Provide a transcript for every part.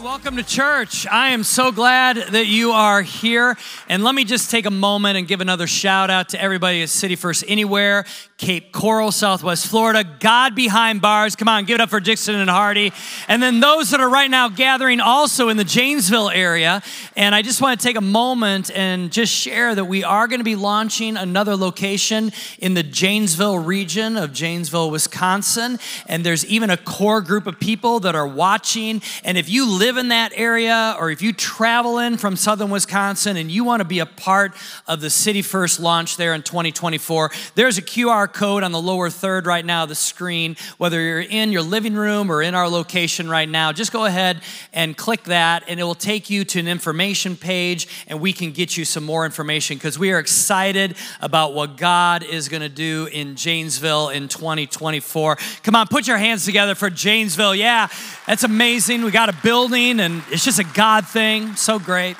welcome to church. I am so glad that you are here. And let me just take a moment and give another shout out to everybody at City First Anywhere, Cape Coral, Southwest Florida, God Behind Bars. Come on, give it up for Dixon and Hardy. And then those that are right now gathering also in the Janesville area. And I just want to take a moment and just share that we are going to be launching another location in the Janesville region of Janesville, Wisconsin. And there's even a core group of people that are watching. And if you live in that area or if you travel in from southern Wisconsin and you want to be a part of the City First launch there in 2024, there's a QR code on the lower third right now of the screen. Whether you're in your living room or in our location right now, just go ahead and click that, and it will take you to an information page, and we can get you some more information because we are excited about what God is going to do in Janesville in 2024. Come on, put your hands together for Janesville. Yeah, that's amazing. We got a building, and it's just a God thing. So great.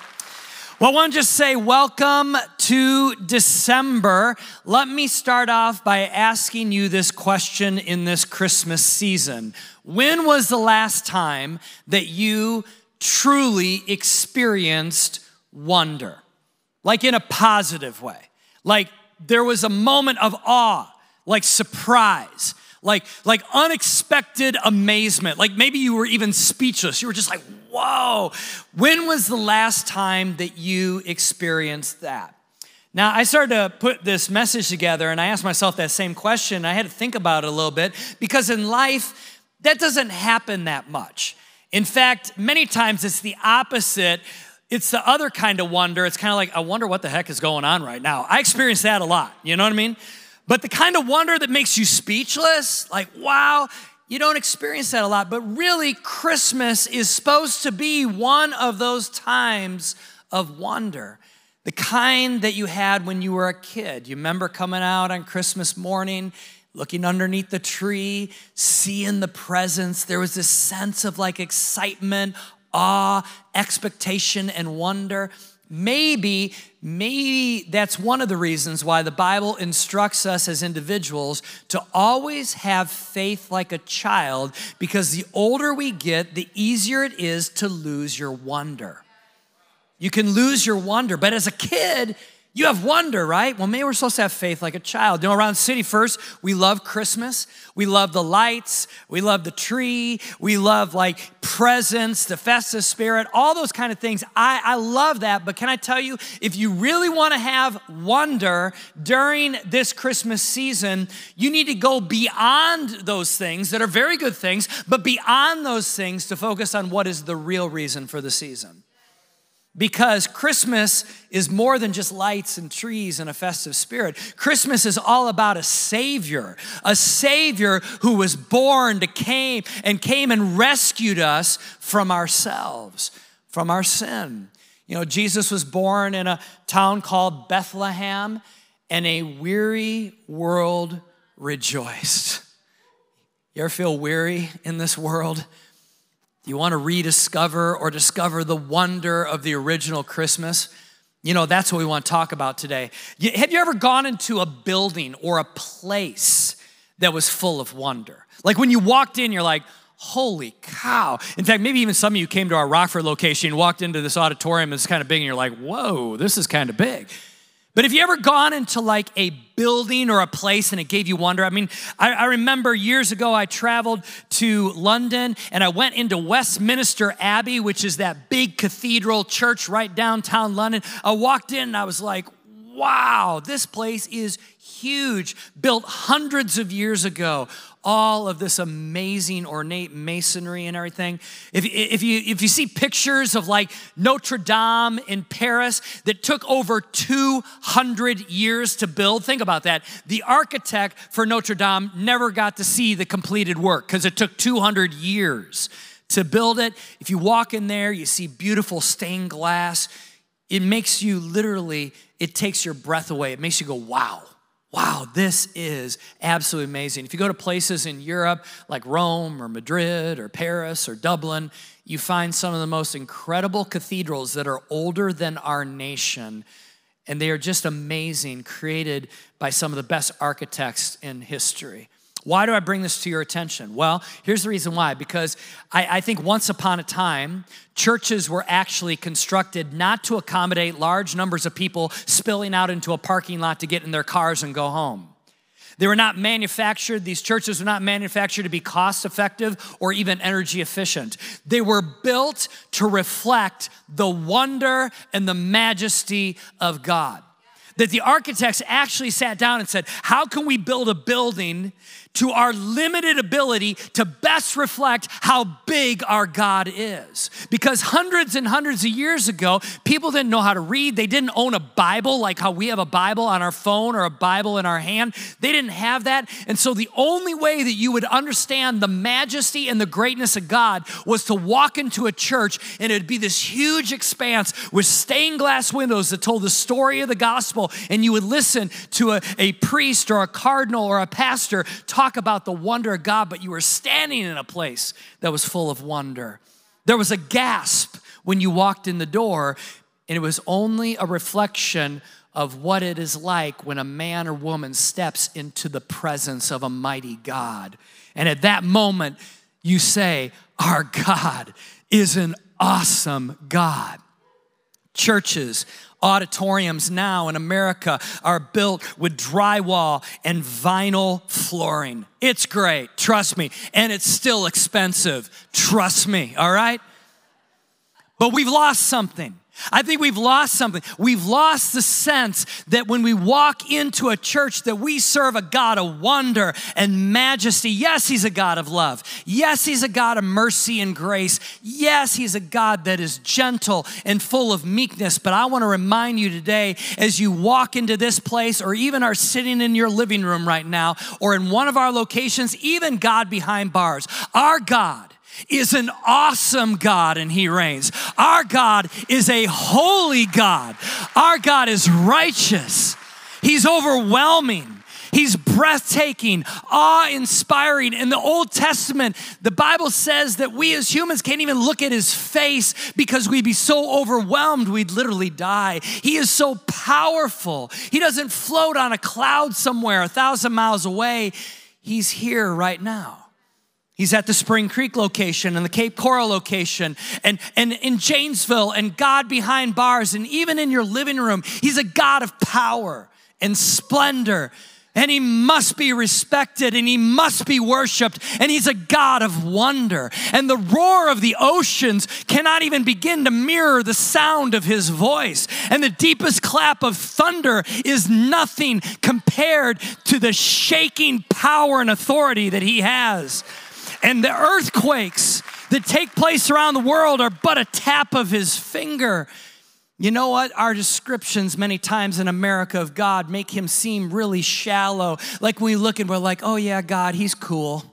Well, I want to just say welcome to December. Let me start off by asking you this question in this Christmas season. When was the last time that you truly experienced wonder? Like in a positive way. Like there was a moment of awe, like surprise, like like unexpected amazement. Like maybe you were even speechless. You were just like, whoa, when was the last time that you experienced that? Now, I started to put this message together and I asked myself that same question. I had to think about it a little bit because in life, that doesn't happen that much. In fact, many times it's the opposite. It's the other kind of wonder. It's kind of like, I wonder what the heck is going on right now. I experience that a lot, you know what I mean? But the kind of wonder that makes you speechless, like, wow, you don't experience that a lot, but really, Christmas is supposed to be one of those times of wonder. The kind that you had when you were a kid. You remember coming out on Christmas morning, looking underneath the tree, seeing the presents. There was this sense of like excitement, awe, expectation, and wonder. Maybe, maybe that's one of the reasons why the Bible instructs us as individuals to always have faith like a child, because the older we get, the easier it is to lose your wonder. You can lose your wonder, but as a kid, you have wonder, right? Well, maybe we're supposed to have faith like a child. You know, around City First, we love Christmas. We love the lights. We love the tree. We love like presents, the festive spirit, all those kind of things. I, I love that. But can I tell you, if you really want to have wonder during this Christmas season, you need to go beyond those things that are very good things, but beyond those things to focus on what is the real reason for the season because Christmas is more than just lights and trees and a festive spirit. Christmas is all about a Savior, a Savior who was born to came and came and rescued us from ourselves, from our sin. You know, Jesus was born in a town called Bethlehem, and a weary world rejoiced. You ever feel weary in this world? You want to rediscover or discover the wonder of the original Christmas? You know, that's what we want to talk about today. Have you ever gone into a building or a place that was full of wonder? Like when you walked in, you're like, holy cow. In fact, maybe even some of you came to our Rockford location, walked into this auditorium, it's kind of big, and you're like, whoa, this is kind of big. But have you ever gone into like a building or a place and it gave you wonder? I mean, I, I, remember years ago I traveled to London and I went into Westminster Abbey, which is that big cathedral church right downtown London. I walked in and I was like, wow, this place is huge, built hundreds of years ago all of this amazing ornate masonry and everything. If, if, you, if you see pictures of like Notre Dame in Paris that took over 200 years to build, think about that. The architect for Notre Dame never got to see the completed work because it took 200 years to build it. If you walk in there, you see beautiful stained glass. It makes you literally, it takes your breath away. It makes you go, wow wow, this is absolutely amazing. If you go to places in Europe like Rome or Madrid or Paris or Dublin, you find some of the most incredible cathedrals that are older than our nation. And they are just amazing, created by some of the best architects in history. Why do I bring this to your attention? Well, here's the reason why. Because I, I, think once upon a time, churches were actually constructed not to accommodate large numbers of people spilling out into a parking lot to get in their cars and go home. They were not manufactured, these churches were not manufactured to be cost effective or even energy efficient. They were built to reflect the wonder and the majesty of God. That the architects actually sat down and said, How can we build a building to our limited ability to best reflect how big our God is. Because hundreds and hundreds of years ago, people didn't know how to read. They didn't own a Bible like how we have a Bible on our phone or a Bible in our hand. They didn't have that. And so the only way that you would understand the majesty and the greatness of God was to walk into a church and it'd be this huge expanse with stained glass windows that told the story of the gospel. And you would listen to a, a priest or a cardinal or a pastor talk about the wonder of God, but you were standing in a place that was full of wonder. There was a gasp when you walked in the door, and it was only a reflection of what it is like when a man or woman steps into the presence of a mighty God. And at that moment, you say, Our God is an awesome God. Churches Auditoriums now in America are built with drywall and vinyl flooring. It's great, trust me. And it's still expensive, trust me, all right? But we've lost something. I think we've lost something. We've lost the sense that when we walk into a church that we serve a God of wonder and majesty. Yes, he's a God of love. Yes, he's a God of mercy and grace. Yes, he's a God that is gentle and full of meekness. But I want to remind you today as you walk into this place or even are sitting in your living room right now or in one of our locations, even God behind bars, our God is an awesome God and He reigns. Our God is a holy God. Our God is righteous. He's overwhelming. He's breathtaking, awe inspiring. In the Old Testament, the Bible says that we as humans can't even look at his face because we'd be so overwhelmed we'd literally die. He is so powerful. He doesn't float on a cloud somewhere a thousand miles away, he's here right now. He's at the Spring Creek location and the Cape Coral location and, and in Janesville and God behind bars and even in your living room. He's a God of power and splendor and he must be respected and he must be worshiped and he's a God of wonder. And the roar of the oceans cannot even begin to mirror the sound of his voice. And the deepest clap of thunder is nothing compared to the shaking power and authority that he has. And the earthquakes that take place around the world are but a tap of his finger. You know what? Our descriptions many times in America of God make him seem really shallow. Like we look and we're like, oh yeah, God, he's cool.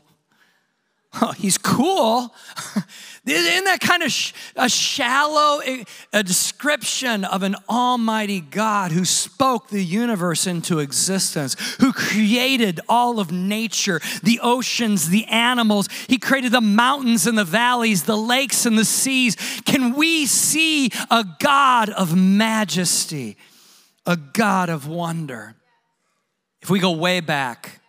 Oh, he's cool. Isn't that kind of sh- a shallow eh, a description of an almighty God who spoke the universe into existence, who created all of nature, the oceans, the animals? He created the mountains and the valleys, the lakes and the seas. Can we see a God of majesty, a God of wonder? If we go way back,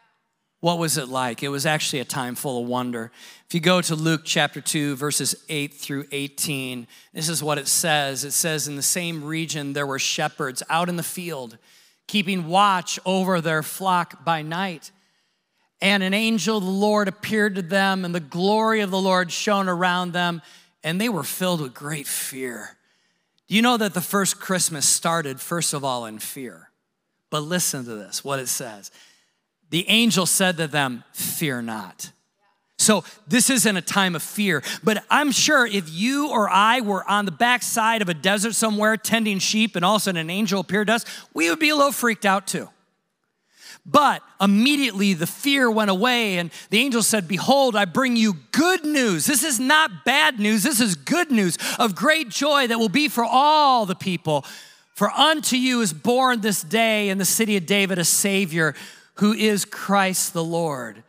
what was it like? It was actually a time full of wonder. If you go to Luke chapter 2, verses 8 through 18, this is what it says. It says, In the same region, there were shepherds out in the field, keeping watch over their flock by night. And an angel of the Lord appeared to them, and the glory of the Lord shone around them, and they were filled with great fear. Do you know that the first Christmas started, first of all, in fear? But listen to this what it says. The angel said to them, Fear not. So this isn't a time of fear, but I'm sure if you or I were on the backside of a desert somewhere tending sheep and all of a sudden an angel appeared to us, we would be a little freaked out too. But immediately the fear went away, and the angel said, Behold, I bring you good news. This is not bad news, this is good news of great joy that will be for all the people. For unto you is born this day in the city of David a Savior who is Christ the Lord.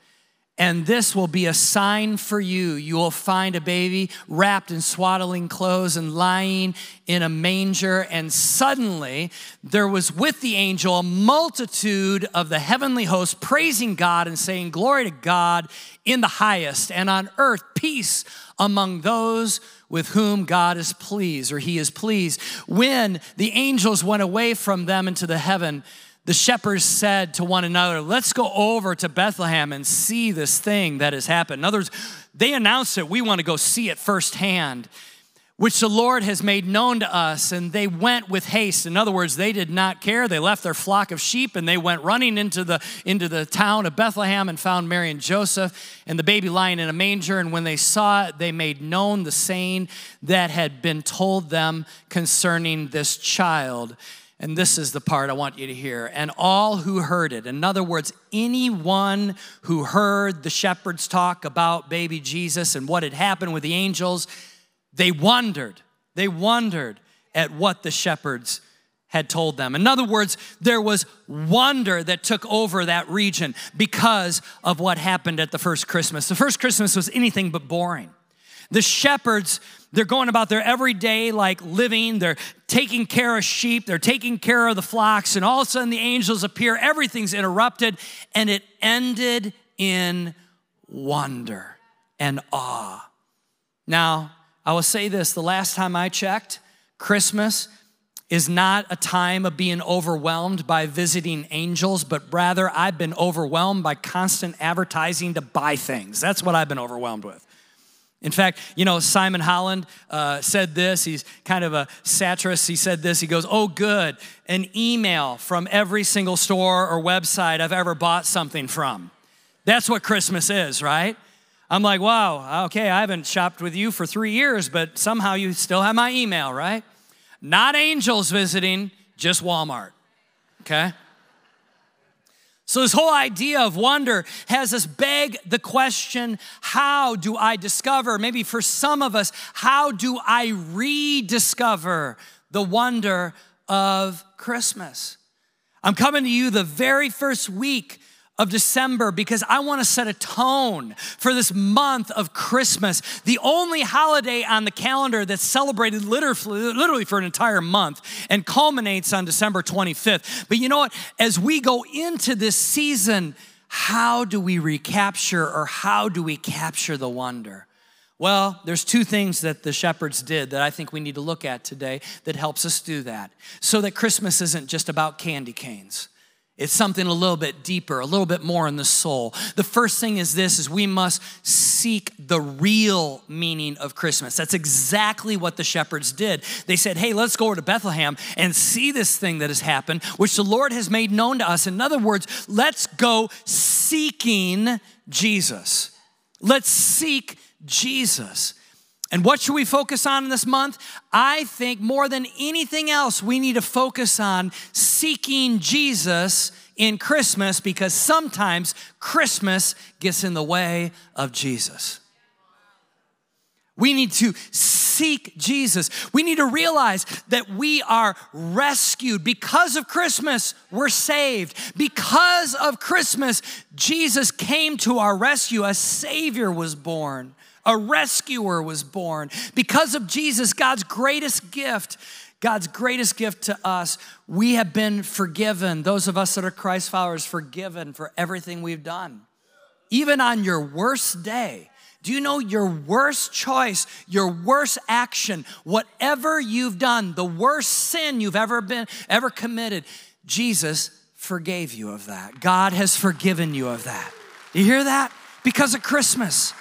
and this will be a sign for you. You will find a baby wrapped in swaddling clothes and lying in a manger. And suddenly there was with the angel a multitude of the heavenly host praising God and saying, Glory to God in the highest, and on earth peace among those with whom God is pleased, or he is pleased. When the angels went away from them into the heaven, the shepherds said to one another, Let's go over to Bethlehem and see this thing that has happened. In other words, they announced it. We want to go see it firsthand, which the Lord has made known to us. And they went with haste. In other words, they did not care. They left their flock of sheep and they went running into the, into the town of Bethlehem and found Mary and Joseph and the baby lying in a manger. And when they saw it, they made known the saying that had been told them concerning this child. And this is the part I want you to hear. And all who heard it, in other words, anyone who heard the shepherds talk about baby Jesus and what had happened with the angels, they wondered. They wondered at what the shepherds had told them. In other words, there was wonder that took over that region because of what happened at the first Christmas. The first Christmas was anything but boring. The shepherds, they're going about their everyday like living, they're taking care of sheep, they're taking care of the flocks, and all of a sudden the angels appear, everything's interrupted, and it ended in wonder and awe. Now, I will say this the last time I checked, Christmas is not a time of being overwhelmed by visiting angels, but rather I've been overwhelmed by constant advertising to buy things. That's what I've been overwhelmed with. In fact, you know, Simon Holland uh, said this. He's kind of a satirist. He said this. He goes, Oh, good, an email from every single store or website I've ever bought something from. That's what Christmas is, right? I'm like, wow, okay, I haven't shopped with you for three years, but somehow you still have my email, right? Not angels visiting, just Walmart, okay? So, this whole idea of wonder has us beg the question how do I discover, maybe for some of us, how do I rediscover the wonder of Christmas? I'm coming to you the very first week of December because I want to set a tone for this month of Christmas, the only holiday on the calendar that's celebrated literally, for an entire month and culminates on December 25th. But you know what? As we go into this season, how do we recapture or how do we capture the wonder? Well, there's two things that the shepherds did that I think we need to look at today that helps us do that. So that Christmas isn't just about candy canes. It's something a little bit deeper, a little bit more in the soul. The first thing is this is we must seek the real meaning of Christmas. That's exactly what the shepherds did. They said, "Hey, let's go over to Bethlehem and see this thing that has happened, which the Lord has made known to us." In other words, let's go seeking Jesus. Let's seek Jesus. And what should we focus on in this month? I think more than anything else, we need to focus on seeking Jesus in Christmas because sometimes Christmas gets in the way of Jesus. We need to seek Jesus. We need to realize that we are rescued. Because of Christmas, we're saved. Because of Christmas, Jesus came to our rescue. A Savior was born a rescuer was born. Because of Jesus, God's greatest gift, God's greatest gift to us, we have been forgiven. Those of us that are Christ followers, forgiven for everything we've done. Even on your worst day, do you know your worst choice, your worst action, whatever you've done, the worst sin you've ever been ever committed, Jesus forgave you of that. God has forgiven you of that. You hear that? Because of Christmas.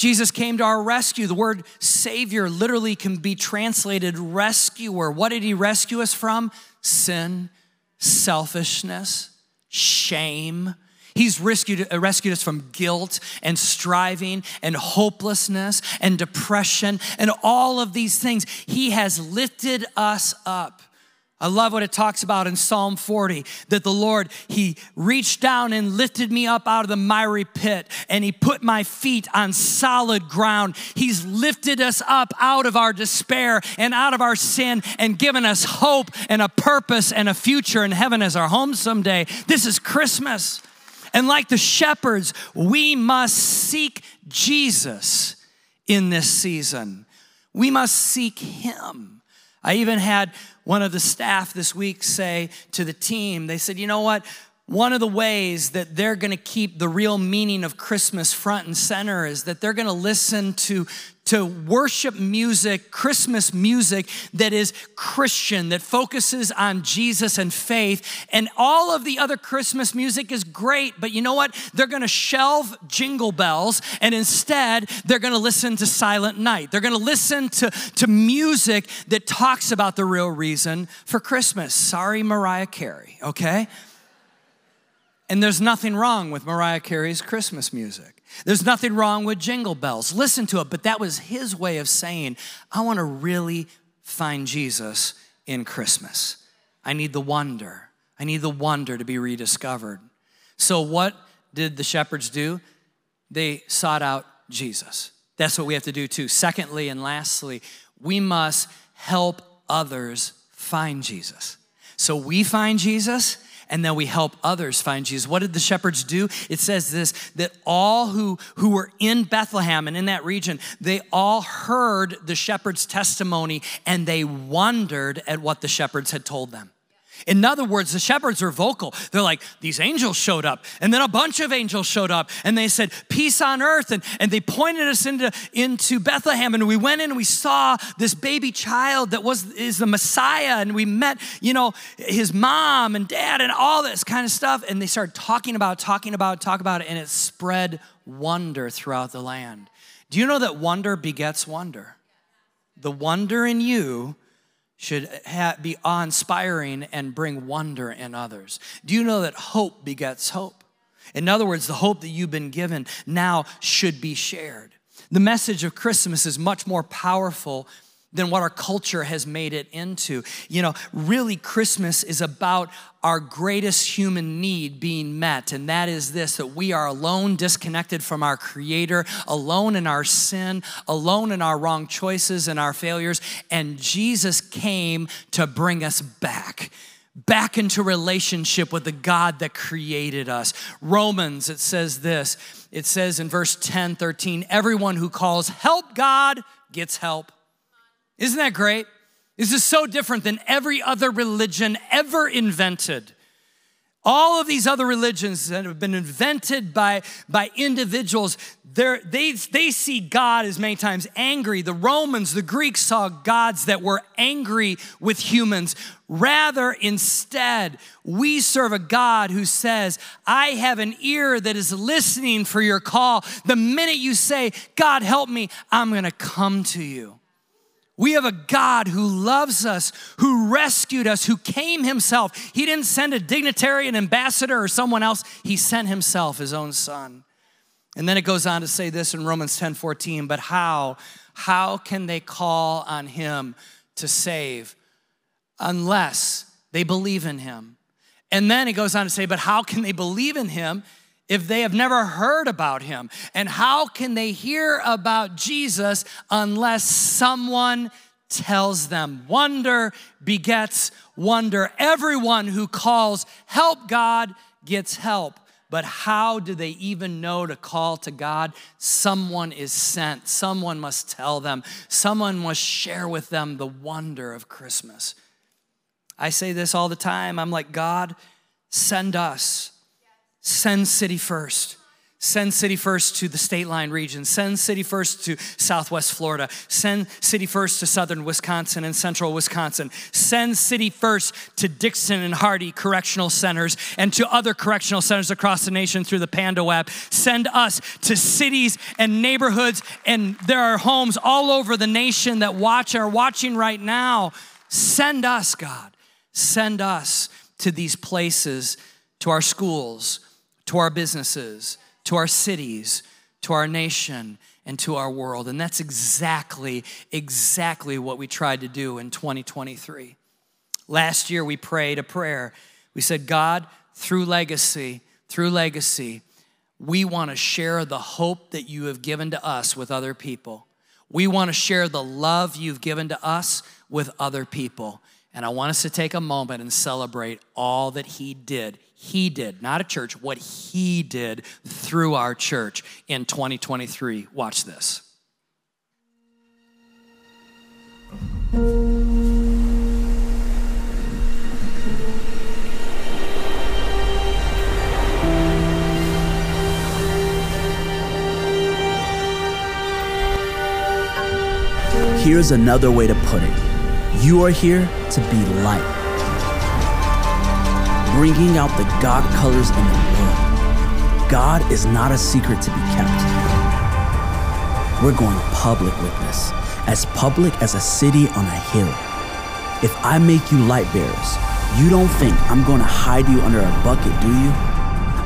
Jesus came to our rescue. The word Savior literally can be translated rescuer. What did He rescue us from? Sin, selfishness, shame. He's rescued, uh, rescued us from guilt and striving and hopelessness and depression and all of these things. He has lifted us up. I love what it talks about in Psalm 40 that the Lord, He reached down and lifted me up out of the miry pit and He put my feet on solid ground. He's lifted us up out of our despair and out of our sin and given us hope and a purpose and a future in heaven as our home someday. This is Christmas. And like the shepherds, we must seek Jesus in this season. We must seek Him. I even had one of the staff this week say to the team, they said, you know what? One of the ways that they're going to keep the real meaning of Christmas front and center is that they're going to listen to, to worship music, Christmas music that is Christian, that focuses on Jesus and faith. And all of the other Christmas music is great, but you know what? They're to shelve jingle bells and instead they're to listen to Silent Night. They're to listen to, to music that talks about the real reason for Christmas. Sorry, Mariah Carey, okay? And there's nothing wrong with Mariah Carey's Christmas music. There's nothing wrong with jingle bells. Listen to it, but that was his way of saying, I want to really find Jesus in Christmas. I need the wonder. I need the wonder to be rediscovered. So, what did the shepherds do? They sought out Jesus. That's what we have to do too. Secondly, and lastly, we must help others find Jesus. So, we find Jesus and then we help others find Jesus. What did the shepherds do? It says this that all who, who were in Bethlehem and in that region, they all heard the shepherd's testimony and they wondered at what the shepherds had told them. In other words, the shepherds are vocal. They're like, these angels showed up, and then a bunch of angels showed up, and they said, Peace on earth. And, and they pointed us into, into Bethlehem, and we went in and we saw this baby child that was is the Messiah, and we met, you know, his mom and dad and all this kind of stuff. And they started talking about, talking about, talk about it, and it spread wonder throughout the land. Do you know that wonder begets wonder? The wonder in you should ha- be awe inspiring and bring wonder in others. Do you know that hope begets hope? In other words, the hope that you've been given now should be shared. The message of Christmas is much more powerful than what our culture has made it into. You know, really, Christmas is about our greatest human need being met, and that is this that we are alone, disconnected from our Creator, alone in our sin, alone in our wrong choices and our failures, and Jesus came to bring us back back into relationship with the God that created us. Romans, it says this it says in verse 10 13, everyone who calls help God gets help. Isn't that great? This is so different than every other religion ever invented. All of these other religions that have been invented by, by individuals, they they see God as many times angry. The Romans, the Greeks saw gods that were angry with humans. Rather, instead, we serve a God who says, I have an ear that is listening for your call. The minute you say, God, help me, I'm gonna come to you. We have a God who loves us, who rescued us, who came himself. He didn't send a dignitary, an ambassador, or someone else. He sent himself, his own son. And then it goes on to say this in Romans 10 14, but how? How can they call on him to save unless they believe in him? And then it goes on to say, but how can they believe in him if they have never heard about him? And how can they hear about Jesus unless someone tells them? Wonder begets wonder. Everyone who calls help God gets help. But how do they even know to call to God? Someone is sent. Someone must tell them. Someone must share with them the wonder of Christmas. I say this all the time. I'm like, God, send us. Send City First. Send City First to the state line region. Send City First to Southwest Florida. Send City First to Southern Wisconsin and Central Wisconsin. Send City First to Dixon and Hardy Correctional Centers and to other correctional centers across the nation through the Panda Web. Send us to cities and neighborhoods, and there are homes all over the nation that watch are watching right now. Send us, God. Send us to these places, to our schools to our businesses, to our cities, to our nation, and to our world. And that's exactly, exactly what we tried to do in 2023. Last year, we prayed a prayer. We said, God, through legacy, through legacy, we want to share the hope that you have given to us with other people. We want to share the love you've given to us with other people. And I want us to take a moment and celebrate all that He did he did, not a church, what he did through our church in 2023. Watch this. Here's another way to put it you are here to be light, bringing out the God colors in the world. God is not a secret to be kept. We're going public with this, as public as a city on a hill. If I make you light bearers, you don't think I'm going to hide you under a bucket, do you?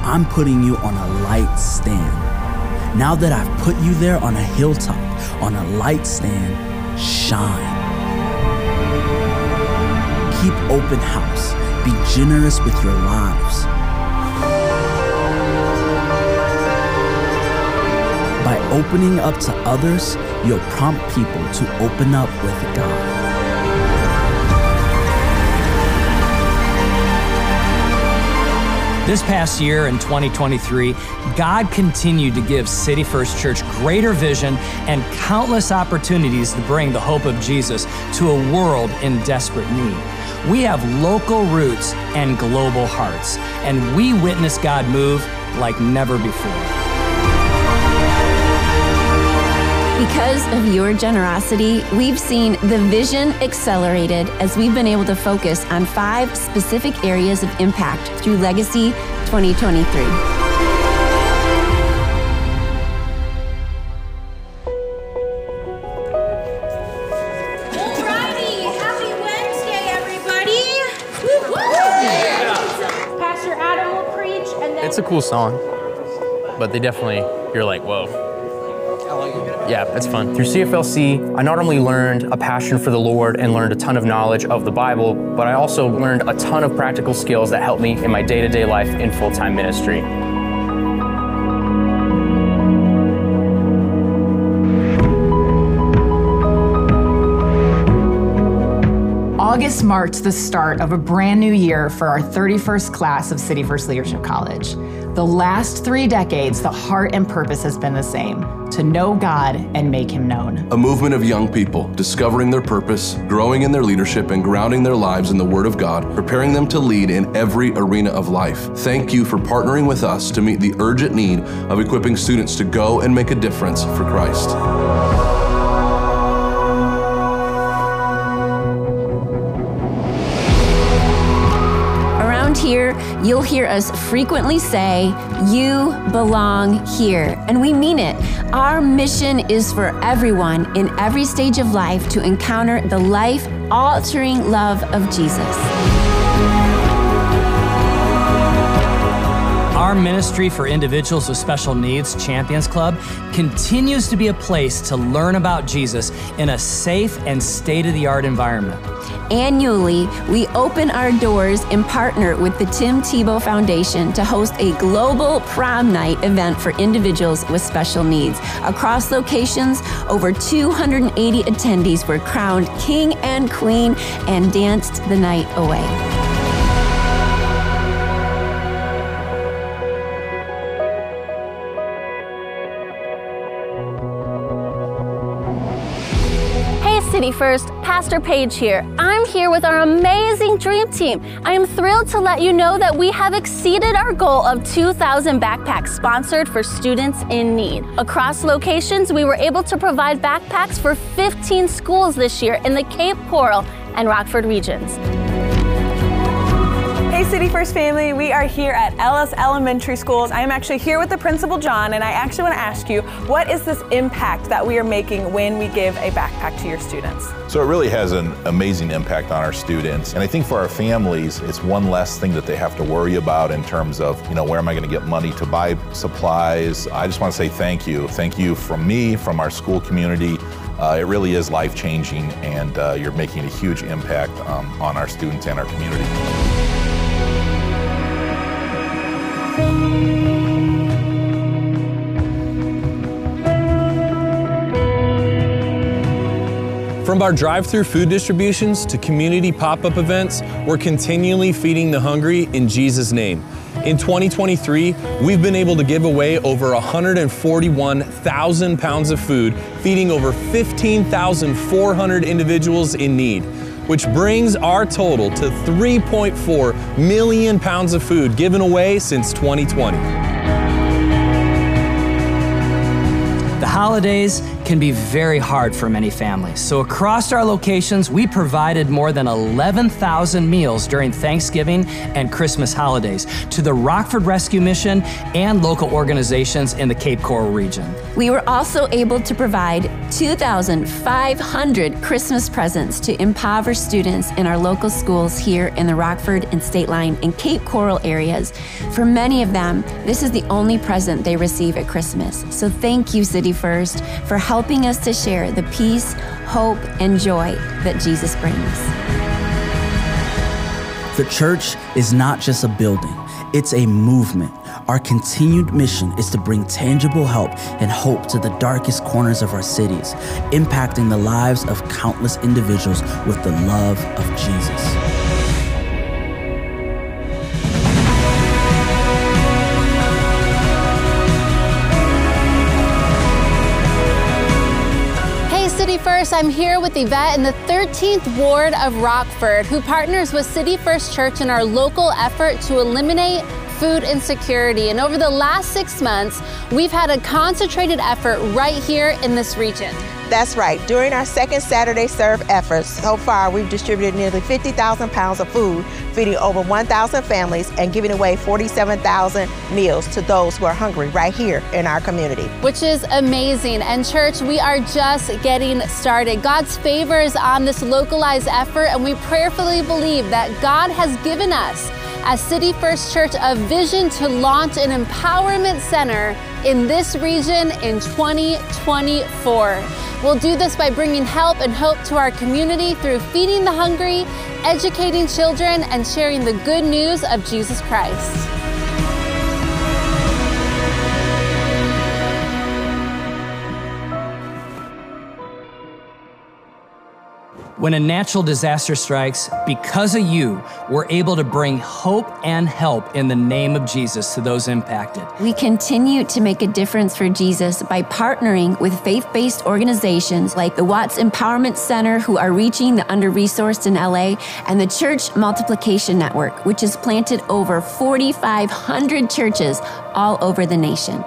I'm putting you on a light stand. Now that I've put you there on a hilltop, on a light stand, shine. Keep open house. Be generous with your lives. By opening up to others, you'll prompt people to open up with God. This past year in 2023, God continued to give City First Church greater vision and countless opportunities to bring the hope of Jesus to a world in desperate need. We have local roots and global hearts, and we witness God move like never before. Because of your generosity, we've seen the vision accelerated as we've been able to focus on five specific areas of impact through Legacy 2023. Cool song, but they definitely, you're like, whoa. Yeah, it's fun. Through CFLC, I not only learned a passion for the Lord and learned a ton of knowledge of the Bible, but I also learned a ton of practical skills that help me in my day to day life in full time ministry. August marked the start of a brand new year for our 31st class of City First Leadership College. The last three decades, the heart and purpose has been the same to know God and make Him known. A movement of young people discovering their purpose, growing in their leadership, and grounding their lives in the Word of God, preparing them to lead in every arena of life. Thank you for partnering with us to meet the urgent need of equipping students to go and make a difference for Christ. You'll hear us frequently say, You belong here. And we mean it. Our mission is for everyone in every stage of life to encounter the life altering love of Jesus. Our ministry for individuals with special needs, Champions Club, continues to be a place to learn about Jesus in a safe and state of the art environment. Annually, we open our doors and partner with the Tim Tebow Foundation to host a global prom night event for individuals with special needs. Across locations, over 280 attendees were crowned king and queen and danced the night away. City First, Pastor Paige here. I'm here with our amazing dream team. I am thrilled to let you know that we have exceeded our goal of 2,000 backpacks sponsored for students in need. Across locations, we were able to provide backpacks for 15 schools this year in the Cape Coral and Rockford regions. City First family, we are here at Ellis Elementary Schools. I am actually here with the principal John and I actually want to ask you, what is this impact that we are making when we give a backpack to your students? So it really has an amazing impact on our students. And I think for our families, it's one less thing that they have to worry about in terms of, you know, where am I going to get money to buy supplies? I just want to say thank you. Thank you from me, from our school community. Uh, it really is life changing, and uh, you're making a huge impact um, on our students and our community. From our drive through food distributions to community pop up events, we're continually feeding the hungry in Jesus' name. In 2023, we've been able to give away over 141,000 pounds of food, feeding over 15,400 individuals in need, which brings our total to 3.4 million pounds of food given away since 2020. The holidays can be very hard for many families. So, across our locations, we provided more than 11,000 meals during Thanksgiving and Christmas holidays to the Rockford Rescue Mission and local organizations in the Cape Coral region. We were also able to provide 2,500 Christmas presents to impoverished students in our local schools here in the Rockford and State Line and Cape Coral areas. For many of them, this is the only present they receive at Christmas. So, thank you, City First, for helping helping us to share the peace, hope, and joy that Jesus brings. The church is not just a building, it's a movement. Our continued mission is to bring tangible help and hope to the darkest corners of our cities, impacting the lives of countless individuals with the love of Jesus. I'm here with Yvette in the 13th Ward of Rockford, who partners with City First Church in our local effort to eliminate food insecurity. And over the last six months, we've had a concentrated effort right here in this region. That's right. During our second Saturday Serve efforts, so far we've distributed nearly 50,000 pounds of food, feeding over 1,000 families and giving away 47,000 meals to those who are hungry right here in our community. Which is amazing. And church, we are just getting started. God's favor is on this localized effort, and we prayerfully believe that God has given us as City First Church a vision to launch an empowerment center in this region in 2024. We'll do this by bringing help and hope to our community through feeding the hungry, educating children, and sharing the good news of Jesus Christ. When a natural disaster strikes, because of you, we're able to bring hope and help in the name of Jesus to those impacted. We continue to make a difference for Jesus by partnering with faith based organizations like the Watts Empowerment Center, who are reaching the under resourced in LA, and the Church Multiplication Network, which has planted over 4,500 churches all over the nation.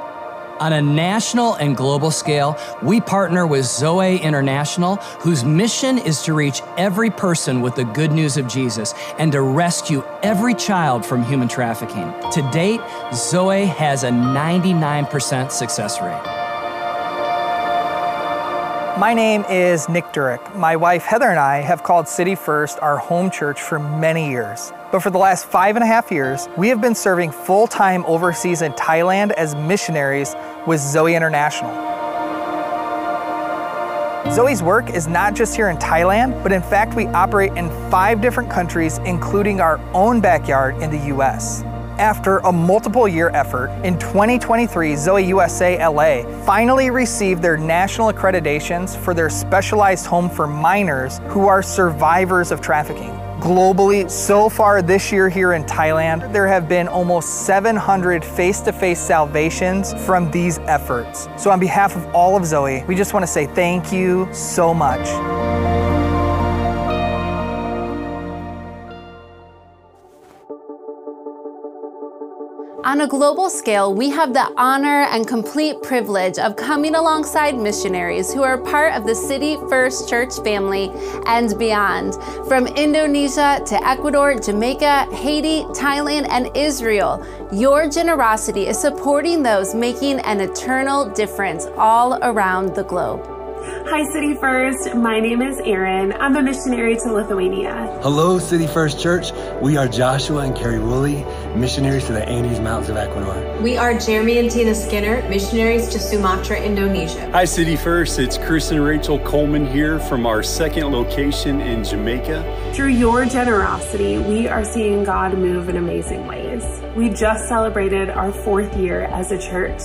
On a national and global scale, we partner with Zoe International, whose mission is to reach every person with the good news of Jesus and to rescue every child from human trafficking. To date, Zoe has a 99% success rate. My name is Nick Durick. My wife Heather and I have called City First our home church for many years. But for the last five and a half years, we have been serving full time overseas in Thailand as missionaries with Zoe International. Zoe's work is not just here in Thailand, but in fact, we operate in five different countries, including our own backyard in the US. After a multiple year effort, in 2023, Zoe USA LA finally received their national accreditations for their specialized home for minors who are survivors of trafficking. Globally, so far this year here in Thailand, there have been almost 700 face to face salvations from these efforts. So, on behalf of all of Zoe, we just want to say thank you so much. On a global scale, we have the honor and complete privilege of coming alongside missionaries who are part of the City First Church family and beyond. From Indonesia to Ecuador, Jamaica, Haiti, Thailand, and Israel, your generosity is supporting those making an eternal difference all around the globe. Hi, City First. My name is Erin. I'm a missionary to Lithuania. Hello, City First Church. We are Joshua and Carrie Woolley, missionaries to the Andes Mountains of Ecuador. We are Jeremy and Tina Skinner, missionaries to Sumatra, Indonesia. Hi, City First. It's Chris and Rachel Coleman here from our second location in Jamaica. Through your generosity, we are seeing God move in amazing ways. We just celebrated our fourth year as a church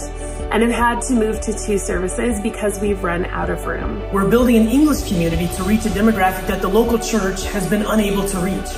and have had to move to two services because we've run out of room. We're building an English community to reach a demographic that the local church has been unable to reach.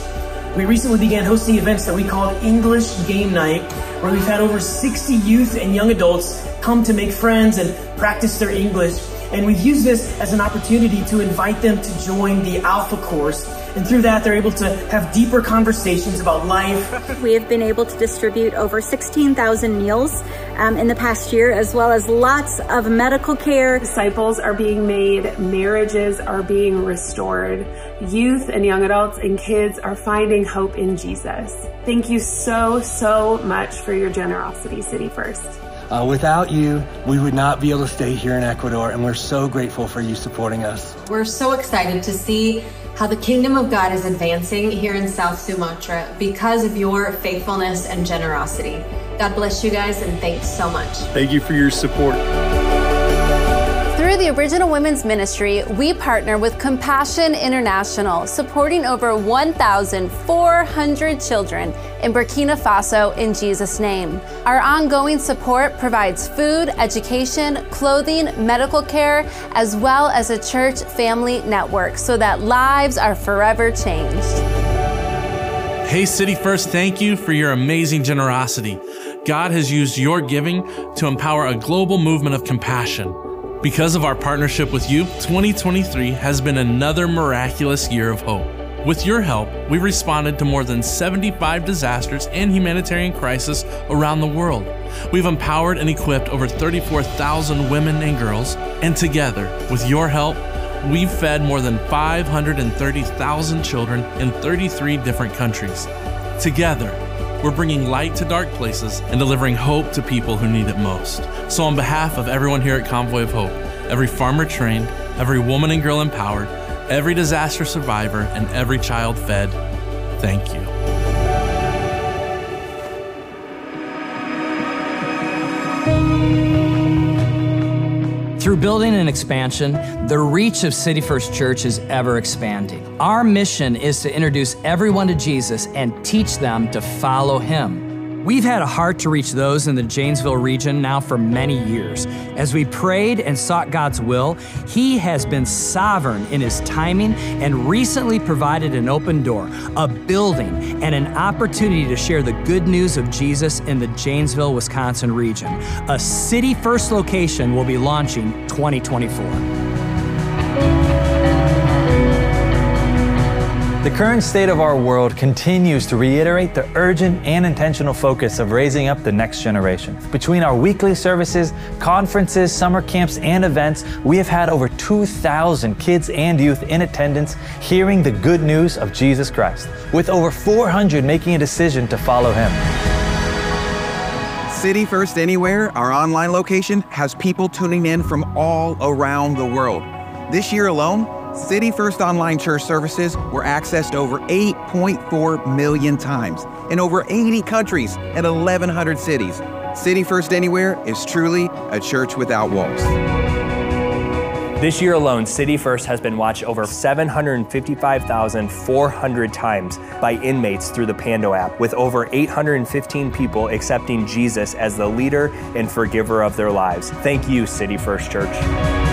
We recently began hosting events that we called English Game Night, where we've had over 60 youth and young adults come to make friends and practice their English. And we've used this as an opportunity to invite them to join the Alpha course and through that, they're able to have deeper conversations about life. We have been able to distribute over 16,000 meals um, in the past year, as well as lots of medical care. Disciples are being made, marriages are being restored, youth and young adults and kids are finding hope in Jesus. Thank you so, so much for your generosity, City First. Uh, without you, we would not be able to stay here in Ecuador, and we're so grateful for you supporting us. We're so excited to see how the kingdom of God is advancing here in South Sumatra because of your faithfulness and generosity. God bless you guys and thanks so much. Thank you for your support. Through the Original Women's Ministry, we partner with Compassion International, supporting over 1,400 children in Burkina Faso in Jesus' name. Our ongoing support provides food, education, clothing, medical care, as well as a church family network so that lives are forever changed. Hey, City First, thank you for your amazing generosity. God has used your giving to empower a global movement of compassion. Because of our partnership with you, 2023 has been another miraculous year of hope. With your help, we responded to more than 75 disasters and humanitarian crises around the world. We've empowered and equipped over 34,000 women and girls, and together, with your help, we've fed more than 530,000 children in 33 different countries. Together, we're bringing light to dark places and delivering hope to people who need it most. So, on behalf of everyone here at Convoy of Hope, every farmer trained, every woman and girl empowered, every disaster survivor, and every child fed, thank you. Through building and expansion, the reach of City First Church is ever expanding. Our mission is to introduce everyone to Jesus and teach them to follow Him. We've had a heart to reach those in the Janesville region now for many years. As we prayed and sought God's will, He has been sovereign in His timing and recently provided an open door, a building, and an opportunity to share the good news of Jesus in the Janesville, Wisconsin region. A City First location will be launching 2024. The current state of our world continues to reiterate the urgent and intentional focus of raising up the next generation. Between our weekly services, conferences, summer camps, and events, we have had over 2,000 kids and youth in attendance hearing the good news of Jesus Christ, with over 400 making a decision to follow Him. City First Anywhere, our online location, has people tuning in from all around the world. This year alone, City First Online Church services were accessed over 8.4 million times in over 80 countries and 1,100 cities. City First Anywhere is truly a church without walls. This year alone, City First has been watched over 755,400 times by inmates through the Pando app, with over 815 people accepting Jesus as the leader and forgiver of their lives. Thank you, City First Church.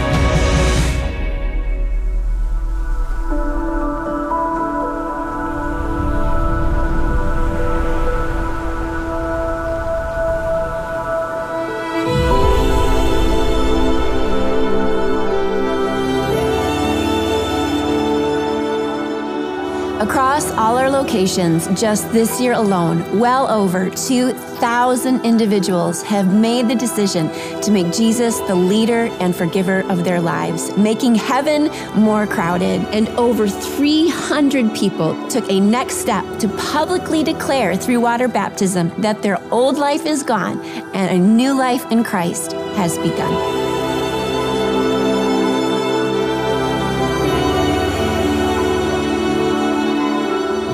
Locations, just this year alone, well over 2,000 individuals have made the decision to make Jesus the leader and forgiver of their lives, making heaven more crowded. And over 300 people took a next step to publicly declare through water baptism that their old life is gone and a new life in Christ has begun.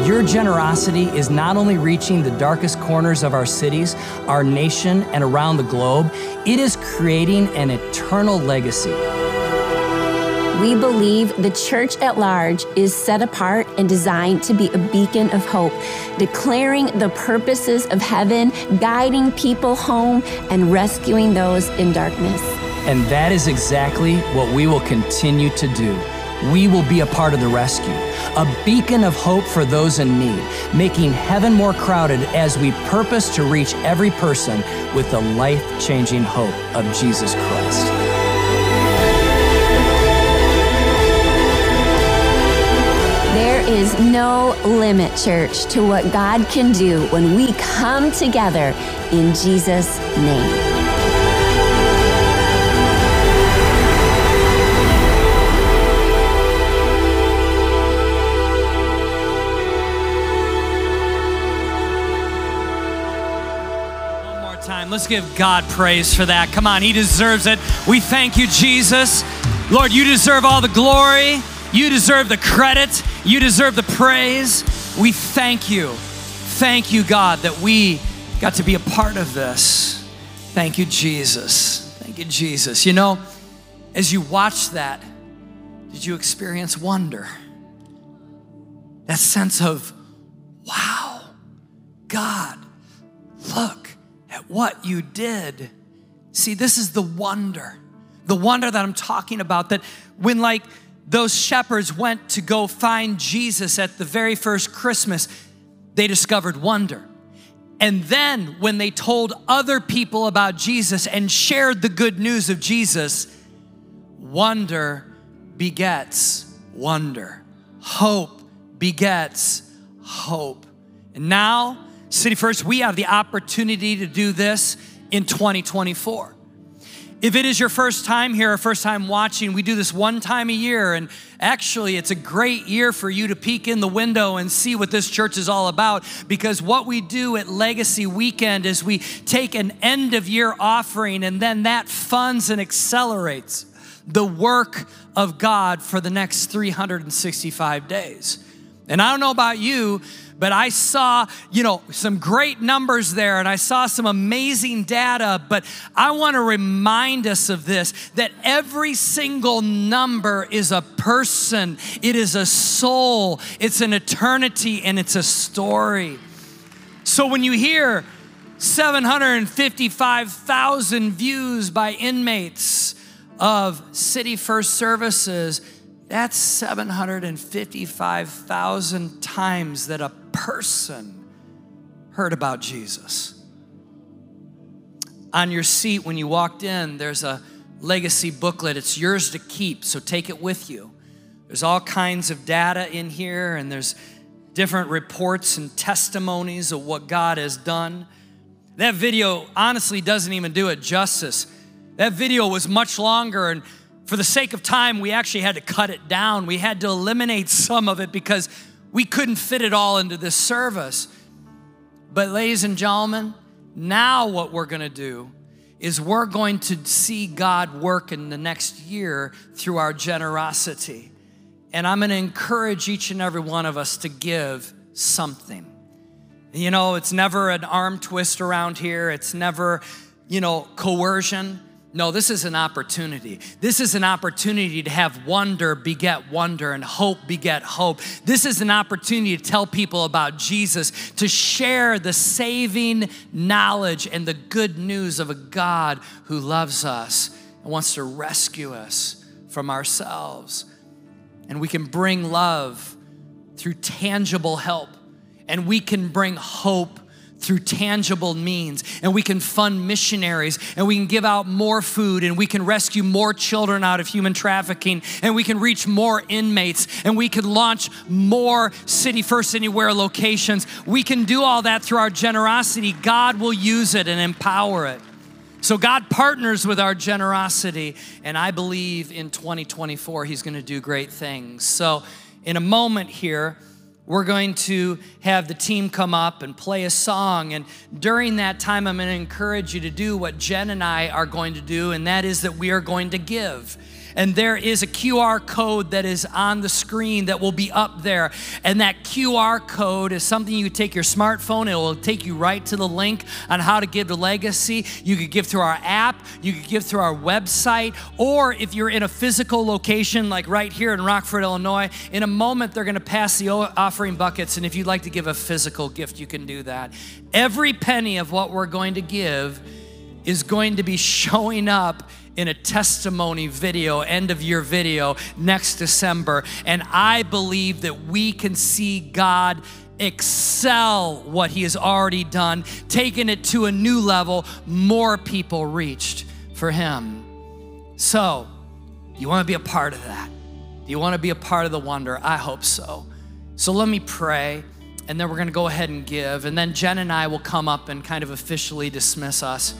Your generosity is not only reaching the darkest corners of our cities, our nation, and around the globe, it is creating an eternal legacy. We believe the church at large is set apart and designed to be a beacon of hope, declaring the purposes of heaven, guiding people home, and rescuing those in darkness. And that is exactly what we will continue to do we will be a part of the rescue, a beacon of hope for those in need, making heaven more crowded as we purpose to reach every person with the life changing hope of Jesus Christ. There is no limit, church, to what God can do when we come together in Jesus' name. Let's give God praise for that. Come on, He deserves it. We thank you, Jesus. Lord, you deserve all the glory. You deserve the credit. You deserve the praise. We thank you. Thank you, God, that we got to be a part of this. Thank you, Jesus. Thank you, Jesus. You know, as you watch that, did you experience wonder? That sense of, wow, God, look at what you did. See, this is the wonder, the wonder that I'm talking about. That when, like, those shepherds went to go find Jesus at the very first Christmas, they discovered wonder. And then when they told other people about Jesus and shared the good news of Jesus, wonder begets wonder. Hope begets hope. And now, City First, we have the opportunity to do this in 2024. If it is your first time here or first time watching, we do this one time a year. And actually, it's a great year for you to peek in the window and see what this church is all about. Because what we do at Legacy Weekend is we take an end of year offering, and then that funds and accelerates the work of God for the next 365 days. And I don't know about you, but I saw, you know, some great numbers there and I saw some amazing data. But I want to remind us of this that every single number is a person, it is a soul, it's an eternity, and it's a story. So when you hear 755,000 views by inmates of City First Services, that's 755,000 times that a person heard about Jesus. On your seat when you walked in, there's a legacy booklet. It's yours to keep, so take it with you. There's all kinds of data in here, and there's different reports and testimonies of what God has done. That video honestly doesn't even do it justice. That video was much longer, and for the sake of time, we actually had to cut it down. We had to eliminate some of it because we couldn't fit it all into this service. But, ladies and gentlemen, now what we're going to do is we're going to see God work in the next year through our generosity. And I'm going to encourage each and every one of us to give something. You know, it's never an arm twist around here, it's never, you know, coercion. No, this is an opportunity. This is an opportunity to have wonder beget wonder and hope beget hope. This is an opportunity to tell people about Jesus, to share the saving knowledge and the good news of a God who loves us and wants to rescue us from ourselves. And we can bring love through tangible help, and we can bring hope through tangible means. And we can fund missionaries and we can give out more food and we can rescue more children out of human trafficking and we can reach more inmates and we can launch more City First Anywhere locations. We can do all that through our generosity. God will use it and empower it. So God partners with our generosity, and I believe in 2024 He's going to do great things. So, in a moment here, we're going to have the team come up and play a song. And during that time, I'm going to encourage you to do what Jen and I are going to do, and that is that we are going to give. And there is a QR code that is on the screen that will be up there. And that QR code is something you take your smartphone, it will take you right to the link on how to give to Legacy. You could give through our app, you could give through our website, or if you're in a physical location like right here in Rockford, Illinois, in a moment they're gonna pass the offering buckets. And if you'd like to give a physical gift, you can do that. Every penny of what we're going to give is going to be showing up in a testimony video, end of year video next December. And I believe that we can see God excel what he has already done, taking it to a new level, more people reached for him. So, you want to be a part of that? Do you want to be a part of the wonder? I hope so. So let me pray, and then we're going to go ahead and give. And then Jen and I will come up and kind of officially dismiss us.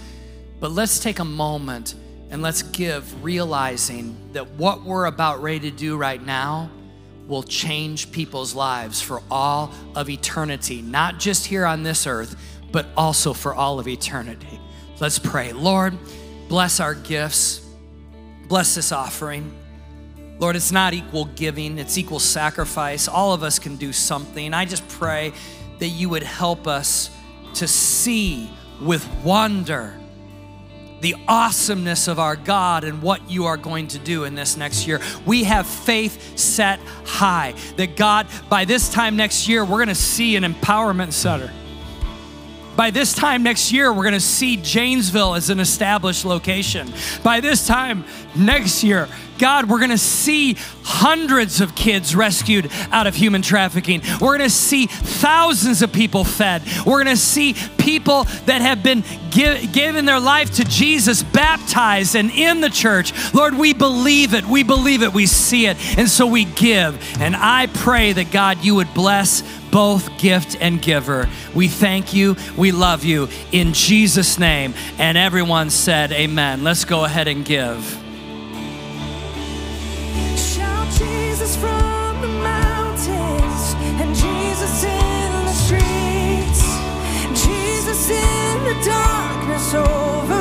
But let's take a moment and let's give, realizing that what we're about ready to do right now will change people's lives for all of eternity, not just here on this earth, but also for all of eternity. Let's pray. Lord, bless our gifts, bless this offering. Lord, it's not equal giving, it's equal sacrifice. All of us can do something. I just pray that you would help us to see with wonder the awesomeness of our God and what you are going to do in this next year. We have faith set high that God, by this time next year, we're gonna see an empowerment center. By this time next year, we're gonna see Janesville as an established location. By this time next year, God, we're gonna see hundreds of kids rescued out of human trafficking. We're gonna see thousands of people fed. We're gonna see people that have been give, given their life to Jesus baptized and in the church. Lord, we believe it. We believe it. We see it. And so we give. And I pray that God, you would bless both gift and giver. We thank you. We love you in Jesus' name. And everyone said, Amen. Let's go ahead and give. Shout Jesus from the mountains and Jesus in the streets, Jesus in the darkness. Oh.